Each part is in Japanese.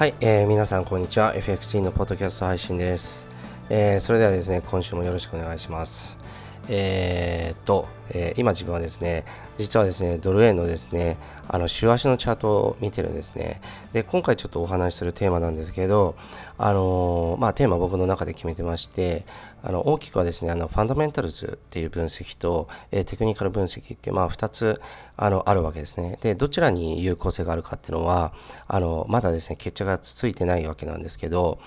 はい、えー、皆さんこんにちは。FXT のポッドキャスト配信です、えー、それではですね今週もよろしくお願いします。えー、っと、えー、今自分はですね、実はですね、ドル円のですね、あの、週足のチャートを見てるんですね。で、今回ちょっとお話しするテーマなんですけど、あのー、まあ、テーマ僕の中で決めてまして、あの、大きくはですね、あの、ファンダメンタルズっていう分析と、え、テクニカル分析って、まあ、二つ、あの、あるわけですね。で、どちらに有効性があるかっていうのは、あの、まだですね、決着がついてないわけなんですけど、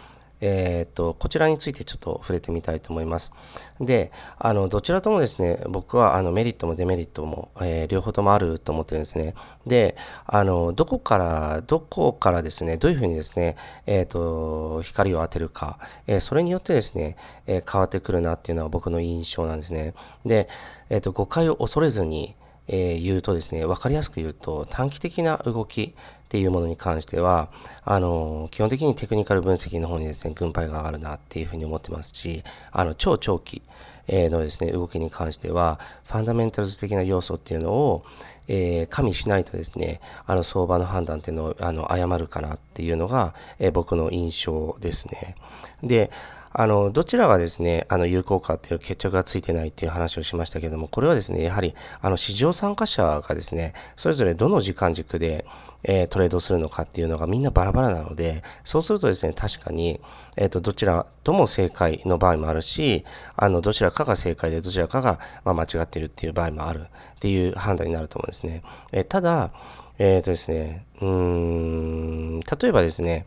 えー、っと、こちらについてちょっと触れてみたいと思います。で、あの、どちらともですね、僕はあのメリットもデメリットも、えー、両方ともあると思ってるんですね。で、あの、どこから、どこからですね、どういうふうにですね、えー、っと、光を当てるか、えそれによってですね、え変わってくるなっていうのは僕の印象なんですね。で、えっと、誤解を恐れずに、えー、言うとですね、わかりやすく言うと、短期的な動きっていうものに関しては、あの、基本的にテクニカル分析の方にですね、軍配が上がるなっていうふうに思ってますし、あの、超長期、えのですね、動きに関しては、ファンダメンタルズ的な要素っていうのを、えー、加味しないとですね、あの、相場の判断っていうのを、あの、誤るかなっていうのが、えー、僕の印象ですね。で、あの、どちらがですね、あの、有効かっていう決着がついてないっていう話をしましたけども、これはですね、やはり、あの、市場参加者がですね、それぞれどの時間軸で、えー、トレードするのかっていうのがみんなバラバラなので、そうするとですね、確かに、えっ、ー、と、どちらとも正解の場合もあるし、あの、どちらかが正解で、どちらかが、まあ、間違ってるっていう場合もあるっていう判断になると思うんですね。えー、ただ、えっ、とですね、うーん、例えばですね、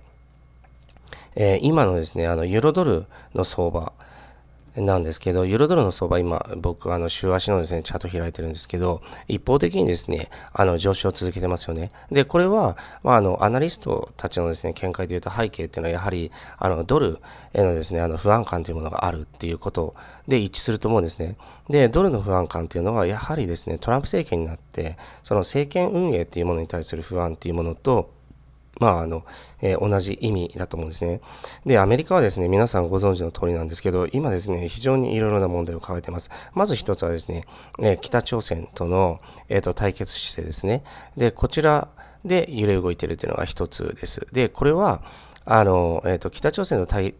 えー、今のですね、あの、ユーロドルの相場なんですけど、ユーロドルの相場、今、僕、あの、週足のですね、チャート開いてるんですけど、一方的にですね、あの、上昇を続けてますよね。で、これは、まあ、あの、アナリストたちのですね、見解で言うと背景っていうのは、やはり、あの、ドルへのですね、あの、不安感というものがあるっていうことで一致すると思うんですね。で、ドルの不安感っていうのは、やはりですね、トランプ政権になって、その政権運営っていうものに対する不安っていうものと、まあ、あの、えー、同じ意味だと思うんですね。で、アメリカはですね、皆さんご存知の通りなんですけど、今ですね、非常にいろいろな問題を抱えています。まず一つはですね、えー、北朝鮮との、えっ、ー、と、対決姿勢ですね。で、こちらで揺れ動いているというのが一つです。で、これは、あの、えっ、と、北朝鮮の対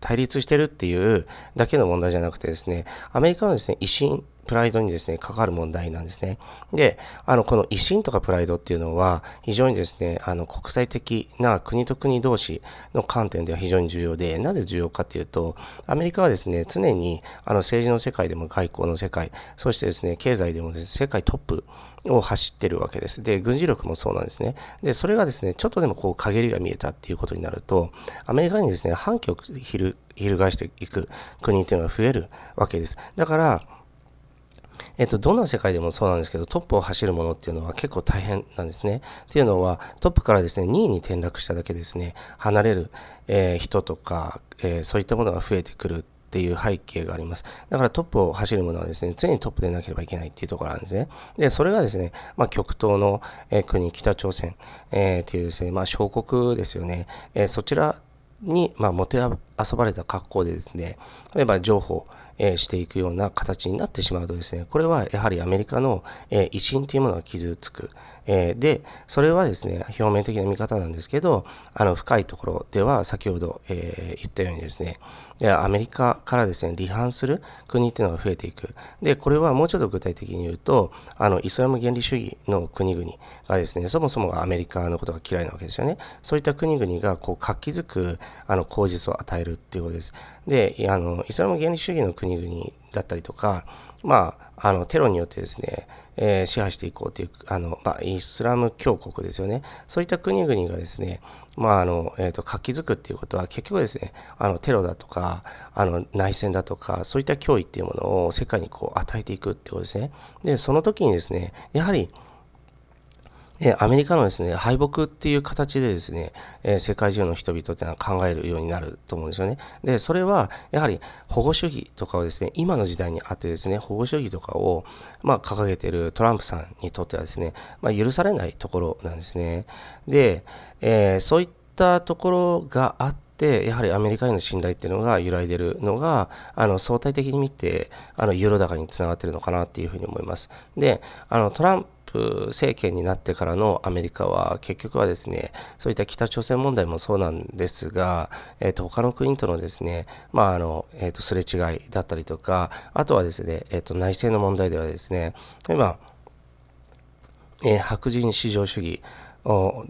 対立してるっていうだけの問題じゃなくてですね、アメリカのですね、威信プライドにですね、関わる問題なんですね。で、あの、この威信とかプライドっていうのは、非常にですね、あの、国際的な国と国同士の観点では非常に重要で、なぜ重要かっていうと、アメリカはですね、常に、あの、政治の世界でも外交の世界、そしてですね、経済でもですね、世界トップを走ってるわけです。で、軍事力もそうなんですね。で、それがですね、ちょっとでもこう、陰りが見えたっていうことになると、アメリカにですね、反旗を翻していく国っていうのが増えるわけです。だから、えっと、どんな世界でもそうなんですけど、トップを走るものっていうのは結構大変なんですね。っていうのは、トップからですね、2位に転落しただけですね、離れる、えー、人とか、えー、そういったものが増えてくるっていう背景があります。だからトップを走るものはですね、常にトップでなければいけないっていうところなんですね。で、それがですね、まあ、極東の、えー、国、北朝鮮、えー、っていうですね、まあ、小国ですよね。え、そちらに、ま、もてあそばれた格好でですね、例えば情報、えしていくような形になってしまうとですね、これはやはりアメリカの、え威信というものが傷つく。えで、それはですね、表面的な見方なんですけど、あの、深いところでは先ほど、え言ったようにですね、アメリカからですね、離反する国っていうのが増えていく。で、これはもうちょっと具体的に言うと、あの、イスラム原理主義の国々がですね、そもそもがアメリカのことが嫌いなわけですよね。そういった国々が、こう、活気づく、あの、口実を与えるっていうことです。で、あの、イスラム原理主義の国々だったりとか、まあ、あの、テロによってですね、えー、支配していこうという、あの、まあ、イスラム教国ですよね。そういった国々がですね、まあ、あの、えっ、ー、と、活気づくっていうことは、結局ですね、あの、テロだとか、あの、内戦だとか、そういった脅威っていうものを世界にこう、与えていくってことですね。で、その時にですね、やはり、えアメリカのですね、敗北っていう形でですね、え世界中の人々ってのは考えるようになると思うんですよね。で、それは、やはり保護主義とかをですね、今の時代にあってですね、保護主義とかを、まあ、掲げているトランプさんにとってはですね、まあ、許されないところなんですね。で、えー、そういったところがあって、やはりアメリカへの信頼っていうのが揺らいでるのが、あの、相対的に見て、あの、ユーロ高につながっているのかなっていうふうに思います。で、あの、トランプ政権になってからのアメリカは結局はですね、そういった北朝鮮問題もそうなんですが、えっ、ー、と、他の国とのですね、まあ、あの、え、ー、と、すれ違いだったりとか、あとはですね、え、ー、と、内政の問題ではですね、今、え白人至上主義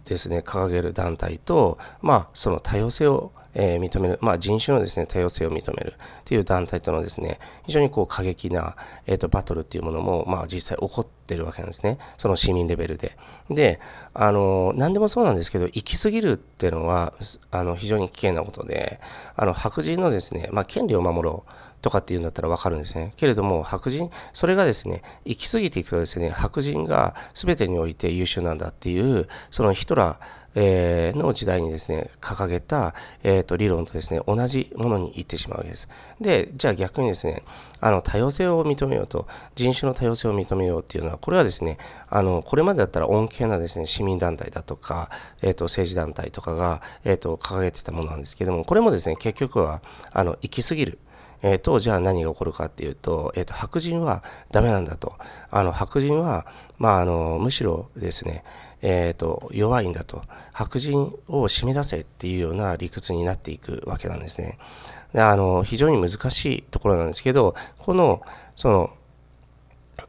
ですね、掲げる団体と、まあ、その多様性をえー、認める、まあ、人種のですね、多様性を認めるという団体とのですね、非常にこう過激な、えっ、ー、と、バトルっていうものも、まあ、実際起こってるわけなんですね。その市民レベルで。で、あの、何でもそうなんですけど、行き過ぎるっていうのは、あの、非常に危険なことで、あの、白人のですね、まあ、権利を守ろう。とかっていうんだったらわかるんですね。けれども、白人、それがですね、行き過ぎていくとですね、白人が全てにおいて優秀なんだっていう、そのヒトラー、えー、の時代にですね、掲げた、えっ、ー、と、理論とですね、同じものに行ってしまうわけです。で、じゃあ逆にですね、あの、多様性を認めようと、人種の多様性を認めようっていうのは、これはですね、あの、これまでだったら恩恵なですね、市民団体だとか、えっ、ー、と、政治団体とかが、えっ、と、掲げてたものなんですけども、これもですね、結局は、あの、行き過ぎる。え、ー、と、じゃあ何が起こるかっていうと、えっ、ー、と、白人はダメなんだと。あの、白人は、まあ、あの、むしろですね、えっ、ー、と、弱いんだと。白人を締め出せっていうような理屈になっていくわけなんですね。であの、非常に難しいところなんですけど、この、その、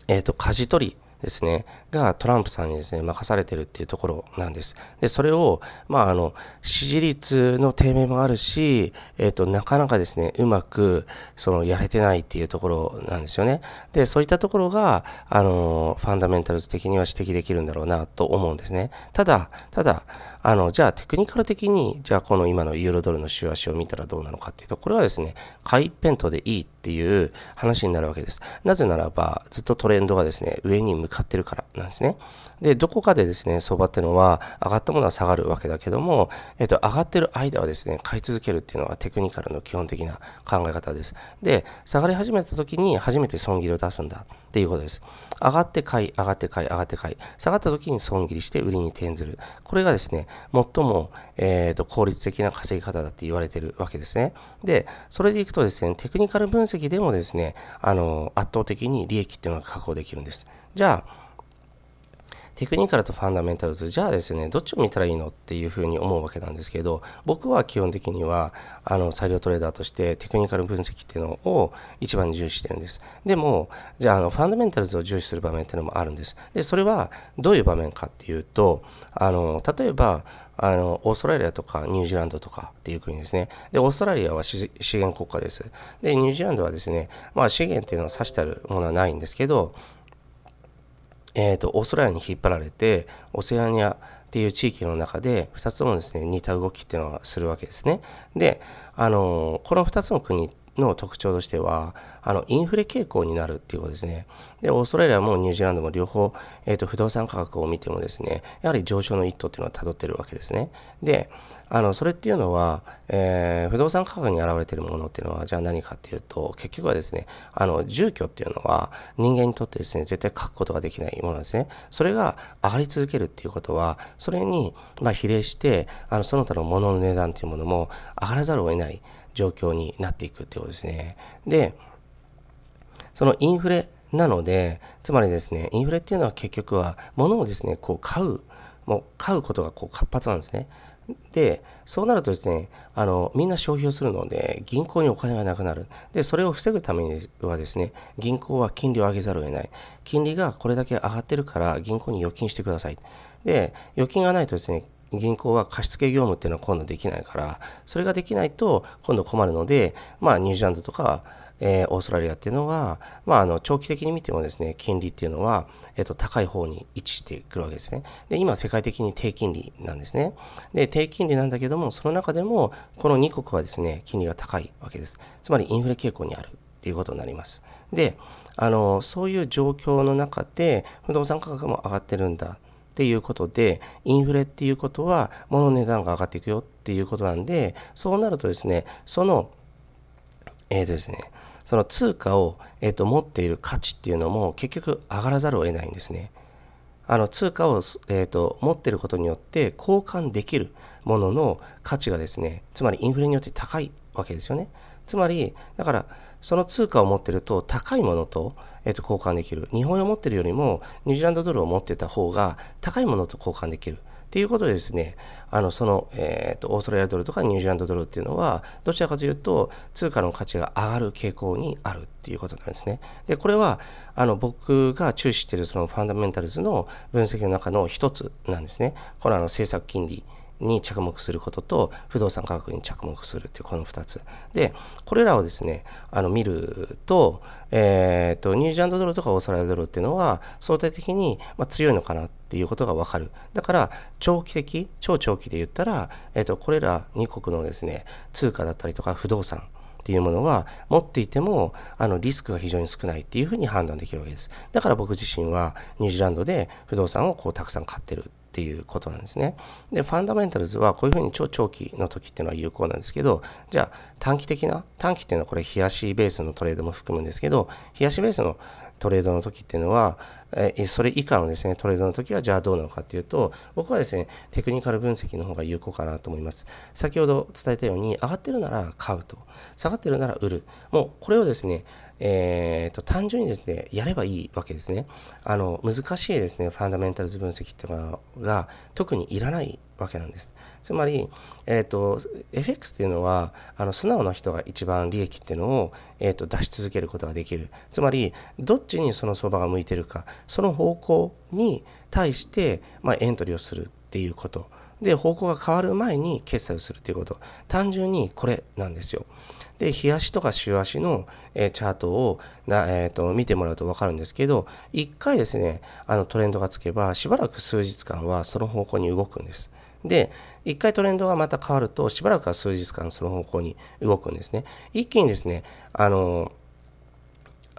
えっ、と、舵取りですね、がトランプさんにですね、任されてるっていうところなんです。で、それを、まあ、あの、支持率の低迷もあるし、えっ、ー、と、なかなかですね、うまく、その、やれてないっていうところなんですよね。で、そういったところが、あの、ファンダメンタルズ的には指摘できるんだろうなと思うんですね。ただ、ただ、あの、じゃあテクニカル的に、じゃあこの今のユーロドルの週足を見たらどうなのかっていうと、これはですね、買いペントでいいっていう話になるわけです。なぜならば、ずっとトレンドがですね、上に向かってるからなんですね。で、どこかでですね、相場っていうのは、上がったものは下がるわけだけども、えっと、上がってる間はですね、買い続けるっていうのがテクニカルの基本的な考え方です。で、下がり始めた時に初めて損切りを出すんだっていうことです。上がって買い、上がって買い、上がって買い。下がった時に損切りして売りに転ずる。これがですね、最も、えっ、ー、と、効率的な稼ぎ方だって言われてるわけですね。で、それでいくとですね、テクニカル分析でもですね、あの、圧倒的に利益っていうのが確保できるんです。じゃあ、テクニカルとファンダメンタルズ、じゃあですね、どっちを見たらいいのっていうふうに思うわけなんですけど、僕は基本的には、あの、裁量トレーダーとしてテクニカル分析っていうのを一番重視してるんです。でも、じゃあ、あの、ファンダメンタルズを重視する場面っていうのもあるんです。で、それはどういう場面かっていうと、あの、例えば、あの、オーストラリアとかニュージーランドとかっていう国ですね。で、オーストラリアは資源国家です。で、ニュージーランドはですね、まあ資源っていうのは指してあるものはないんですけど、えーと、オーストラリアに引っ張られてオセアニアっていう地域の中で2つともですね似た動きっていうのはするわけですね。であのこの2つの国の特徴としては、あの、インフレ傾向になるっていうことですね。で、オーストラリアもニュージーランドも両方、えっ、ー、と、不動産価格を見てもですね、やはり上昇の一途っていうのは辿ってるわけですね。で、あの、それっていうのは、えー、不動産価格に現れているものっていうのは、じゃあ何かっていうと、結局はですね、あの、住居っていうのは、人間にとってですね、絶対書くことができないものなんですね。それが上がり続けるっていうことは、それに、まあ、比例して、あの、その他の物の値段っていうものも上がらざるを得ない状況になっていくっていうことですね。で、そのインフレなので、つまりですね、インフレっていうのは結局は、物をですね、こう買う、もう買うことがこう活発なんですね。で、そうなるとですね、あの、みんな消費をするので、銀行にお金がなくなる。で、それを防ぐためにはですね、銀行は金利を上げざるを得ない。金利がこれだけ上がってるから、銀行に預金してください。で、預金がないとですね、銀行は貸付業務っていうのは今度できないから、それができないと今度困るので、まあ、ニュージーランドとか、えー、オーストラリアっていうのは、まあ、あの、長期的に見てもですね、金利っていうのは、えっ、と、高い方に位置してくるわけですね。で、今、世界的に低金利なんですね。で、低金利なんだけども、その中でも、この2国はですね、金利が高いわけです。つまり、インフレ傾向にあるっていうことになります。で、あの、そういう状況の中で、不動産価格も上がってるんだ。っていうことで、インフレっていうことは、物の値段が上がっていくよっていうことなんで、そうなるとですね、その、えっ、ー、とですね、その通貨を、えーと、持っている価値っていうのも結局上がらざるを得ないんですね。あの通貨を、えーと、持ってることによって交換できるものの価値がですね、つまりインフレによって高いわけですよね。つまり、だからその通貨を持ってると高いものと、えっと、交換できる。日本円を持ってるよりもニュージーランドドルを持ってた方が高いものと交換できる。っていうことでですね、あのその、えーと、オーストラリアドルとかニュージーランドドルっていうのは、どちらかというと、通貨の価値が上がる傾向にあるっていうことなんですね。で、これは、あの僕が注視しているそのファンダメンタルズの分析の中の一つなんですね。これはあの政策金利。に着目することと不動産価格に着目するっていうこの2つ。でこれらをですねあの見ると,、えーと、ニュージーランドドルとかオーストラリアドルっていうのは相対的に、まあ、強いのかなっていうことが分かる。だから長期的超長期で言ったら、えーと、これら2国のですね通貨だったりとか不動産っていうものは持っていてもあのリスクが非常に少ないっていうふうに判断できるわけです。だから僕自身はニュージーランドで不動産をこうたくさん買ってる。っていうことなんですね。で、ファンダメンタルズはこういうふうに超長期の時っていうのは有効なんですけど、じゃあ短期的な、短期っていうのはこれ冷やしベースのトレードも含むんですけど、冷やしベースのトレードの時っていうのは、えそれ以下のですね、トレードの時はじゃあどうなのかっていうと、僕はですね、テクニカル分析の方が有効かなと思います。先ほど伝えたように、上がってるなら買うと、下がってるなら売る。もうこれをですね、えーと、単純にですね、やればいいわけですね。あの、難しいですね、ファンダメンタルズ分析っていうのが特にいらないわけなんです。つまり、えっ、ー、と、FX っていうのは、あの、素直な人が一番利益っていうのを、え、ー、と、出し続けることができる。つまり、どっちにその相場が向いてるか、その方向に対して、まあ、エントリーをするっていうこと。で、方向が変わる前に決済をするっていうこと。単純にこれなんですよ。で、日足とか週足の、え、チャートをな、えーと、見てもらうと分かるんですけど、1回ですね、あのトレンドがつけば、しばらく数日間はその方向に動くんです。で、1回トレンドがまた変わると、しばらくは数日間その方向に動くんですね。一気にですね、あの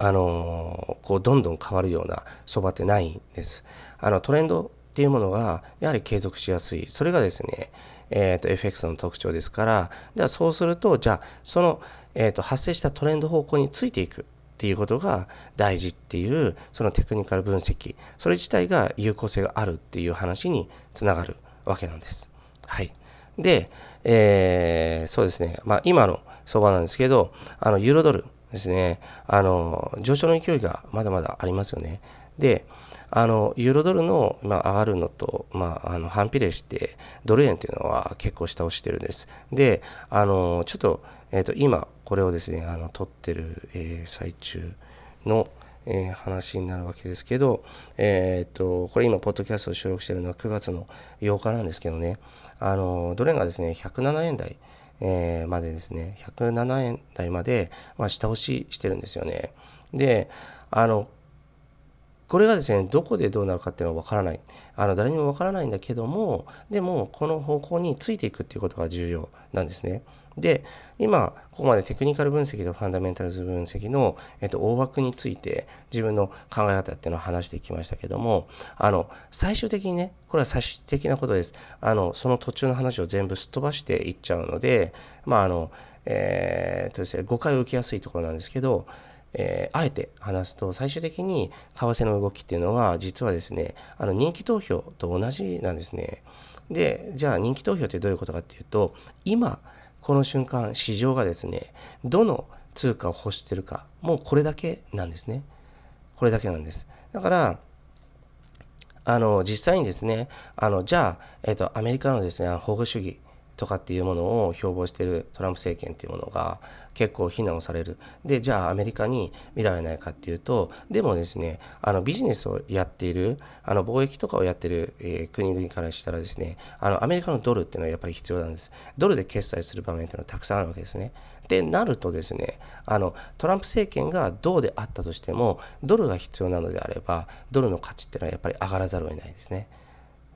あのこうどんどん変わるような相場ってないんです。あのトレンドっていうものがやはり継続しやすい。それがですね、えっ、ー、と、FX の特徴ですから、ではそうすると、じゃあ、その、えっ、ー、と、発生したトレンド方向についていく。っていうことが大事っていうそのテクニカル分析それ自体が有効性があるっていう話につながるわけなんです。はい。で、えー、そうですね、まあ、今の相場なんですけど、あのユーロドルですね、あの上昇の勢いがまだまだありますよね。で、あのユーロドルの、まあ、上がるのと、まあ、あの反比例してドル円っていうのは結構下押してるんです。で、あのちょっと,、えーと、今これをですねあの撮ってる、えー、最中の、えー、話になるわけですけど、え、ー、とこれ今ポッドキャストを収録してるのは9月の8日なんですけどねあのドル円がですね107円台えー、までですね、107円台まで、まあ、下押ししてるんですよね。で、あの、これがですね、どこでどうなるかっていうのは分からない。あの、誰にも分からないんだけども、でも、この方向についていくっていうことが重要なんですね。で、今、ここまでテクニカル分析とファンダメンタルズ分析の、えっと、大枠について自分の考え方っていうのを話してきましたけども、あの、最終的にね、これは最終的なことです。あの、その途中の話を全部すっ飛ばしていっちゃうので、まあ、あの、えー、とですね、誤解を受けやすいところなんですけど、えー、あえて話すと最終的に為替の動きっていうのは実はですねあの人気投票と同じなんですね。でじゃあ人気投票ってどういうことかっていうと今この瞬間市場がですねどの通貨を欲してるかもうこれだけなんですね。これだけなんです。だからあの実際にですねあのじゃあ、えーと、とアメリカのですね保護主義とかっていうものを標榜しているトランプ政権っていうものが結構非難をされる。で、じゃあアメリカに未来はないかっていうと、でもですね、あのビジネスをやっている、あの貿易とかをやっている、えー、国々からしたらですね、あのアメリカのドルっていうのはやっぱり必要なんです。ドルで決済する場面っていうのはたくさんあるわけですね。で、なるとですね、あのトランプ政権がどうであったとしても、ドルが必要なのであれば、ドルの価値っていうのはやっぱり上がらざるを得ないですね。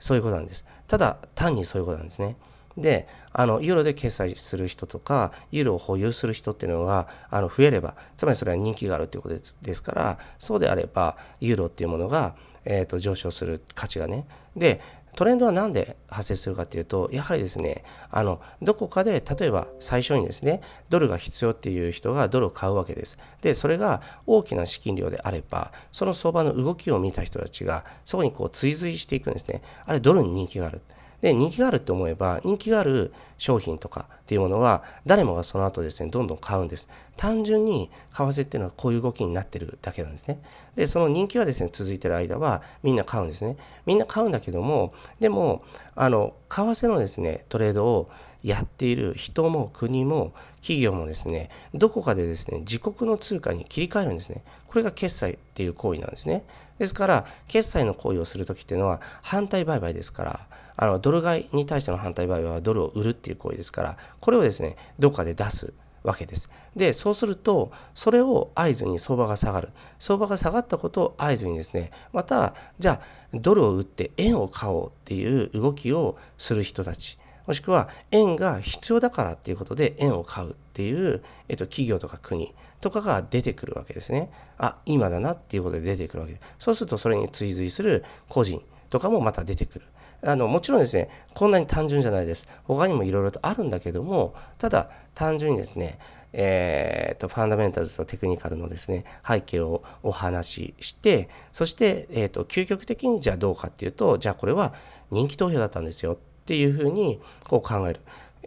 そういうことなんです。ただ、単にそういうことなんですね。で、あの、ユーロで決済する人とか、ユーロを保有する人っていうのが、あの、増えれば、つまりそれは人気があるということですですから、そうであれば、ユーロっていうものが、えっ、ー、と、上昇する価値がね。で、トレンドは何で発生するかというと、やはりですね、あの、どこかで、例えば最初にですね、ドルが必要っていう人がドルを買うわけです。で、それが大きな資金量であれば、その相場の動きを見た人たちが、そこにこう追随していくんですね。あれ、ドルに人気がある。で、人気があるって思えば、人気がある商品とかっていうものは、誰もがその後ですね、どんどん買うんです。単純に為替っていうのはこういう動きになってるだけなんですね。で、その人気がですね、続いてる間は、みんな買うんですね。みんな買うんだけども、でも、あの、為替のですね、トレードをやっている人も国も企業もですね、どこかでですね、自国の通貨に切り替えるんですね。これが決済っていう行為なんですね。ですから、決済の行為をするときっていうのは反対売買ですから、あの、ドル買いに対しての反対売買はドルを売るっていう行為ですから、これをですね、どこかで出す。わけです。で、そうすると、それを合図に相場が下がる。相場が下がったことを合図にですね、また、じゃあ、ドルを売って円を買おうっていう動きをする人たち。もしくは円が必要だからっていうことで円を買うっていう、えっと、企業とか国とかが出てくるわけですね。あ、今だなっていうことで出てくるわけです。そうするとそれに追随する個人とかもまた出てくる。あの、もちろんですね、こんなに単純じゃないです。他にもいろいろとあるんだけども、ただ単純にですね、えー、と、ファンダメンタルズとテクニカルのですね、背景をお話しして、そして、えー、と、究極的にじゃあどうかっていうと、じゃあこれは人気投票だったんですよっていうふうにこう考える。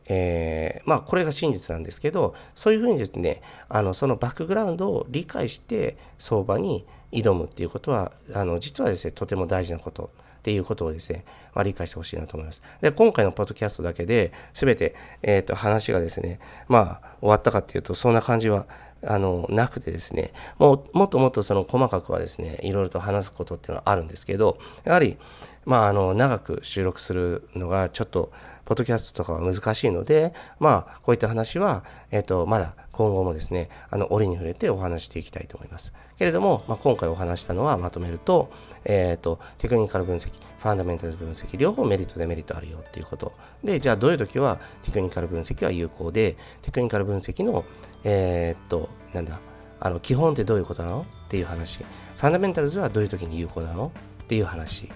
えー、まあこれが真実なんですけどそういうふうにですねあのそのバックグラウンドを理解して相場に挑むっていうことはあの実はですねとても大事なことっていうことをですね、まあ、理解してほしいなと思います。で、今回のポッドキャストだけで全て、えっ、ー、と、話がですね、まあ、終わったかっていうと、そんな感じは、あの、なくてですね、もう、もっともっとその細かくはですね、いろいろと話すことっていうのはあるんですけど、やはり、まあ、あの、長く収録するのがちょっと、ポッドキャストとかは難しいので、まあ、こういった話は、えっ、と、まだ今後もですね、あの、折に触れてお話していきたいと思います。けれども、まあ、今回お話したのはまとめると、えっ、と、テクニカル分析、ファンダメンタルズ分析、両方メリット、デメリットあるよっていうこと。で、じゃあどういう時はテクニカル分析は有効で、テクニカル分析の、えっと、なんだ、あの、基本ってどういうことなのっていう話。ファンダメンタルズはどういう時に有効なのっていう話。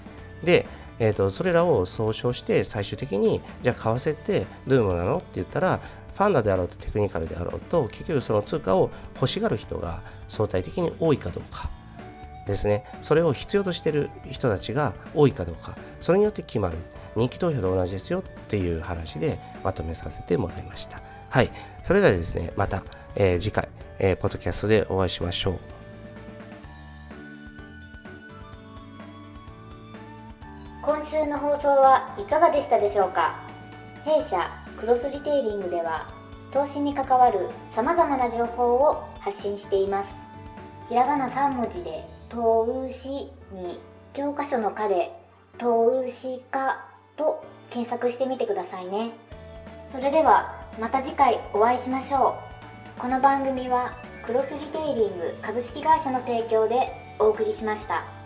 で、えーと、それらを総称して最終的にじゃあ為替ってどういうものなのって言ったらファンダであろうとテクニカルであろうと結局その通貨を欲しがる人が相対的に多いかどうかですね。それを必要としてる人たちが多いかどうかそれによって決まる。人気投票と同じですよっていう話でまとめさせてもらいました。はい。それではですねまた、えー、次回、えー、ポッドキャストでお会いしましょう。今週の放送はいかがでしたでしょうか？弊社クロスリテイリングでは投資に関わるさまざまな情報を発信しています。ひらがな3文字で「投資」に教科書の「か」で「投資家」と検索してみてくださいねそれではまた次回お会いしましょうこの番組はクロスリテイリング株式会社の提供でお送りしました。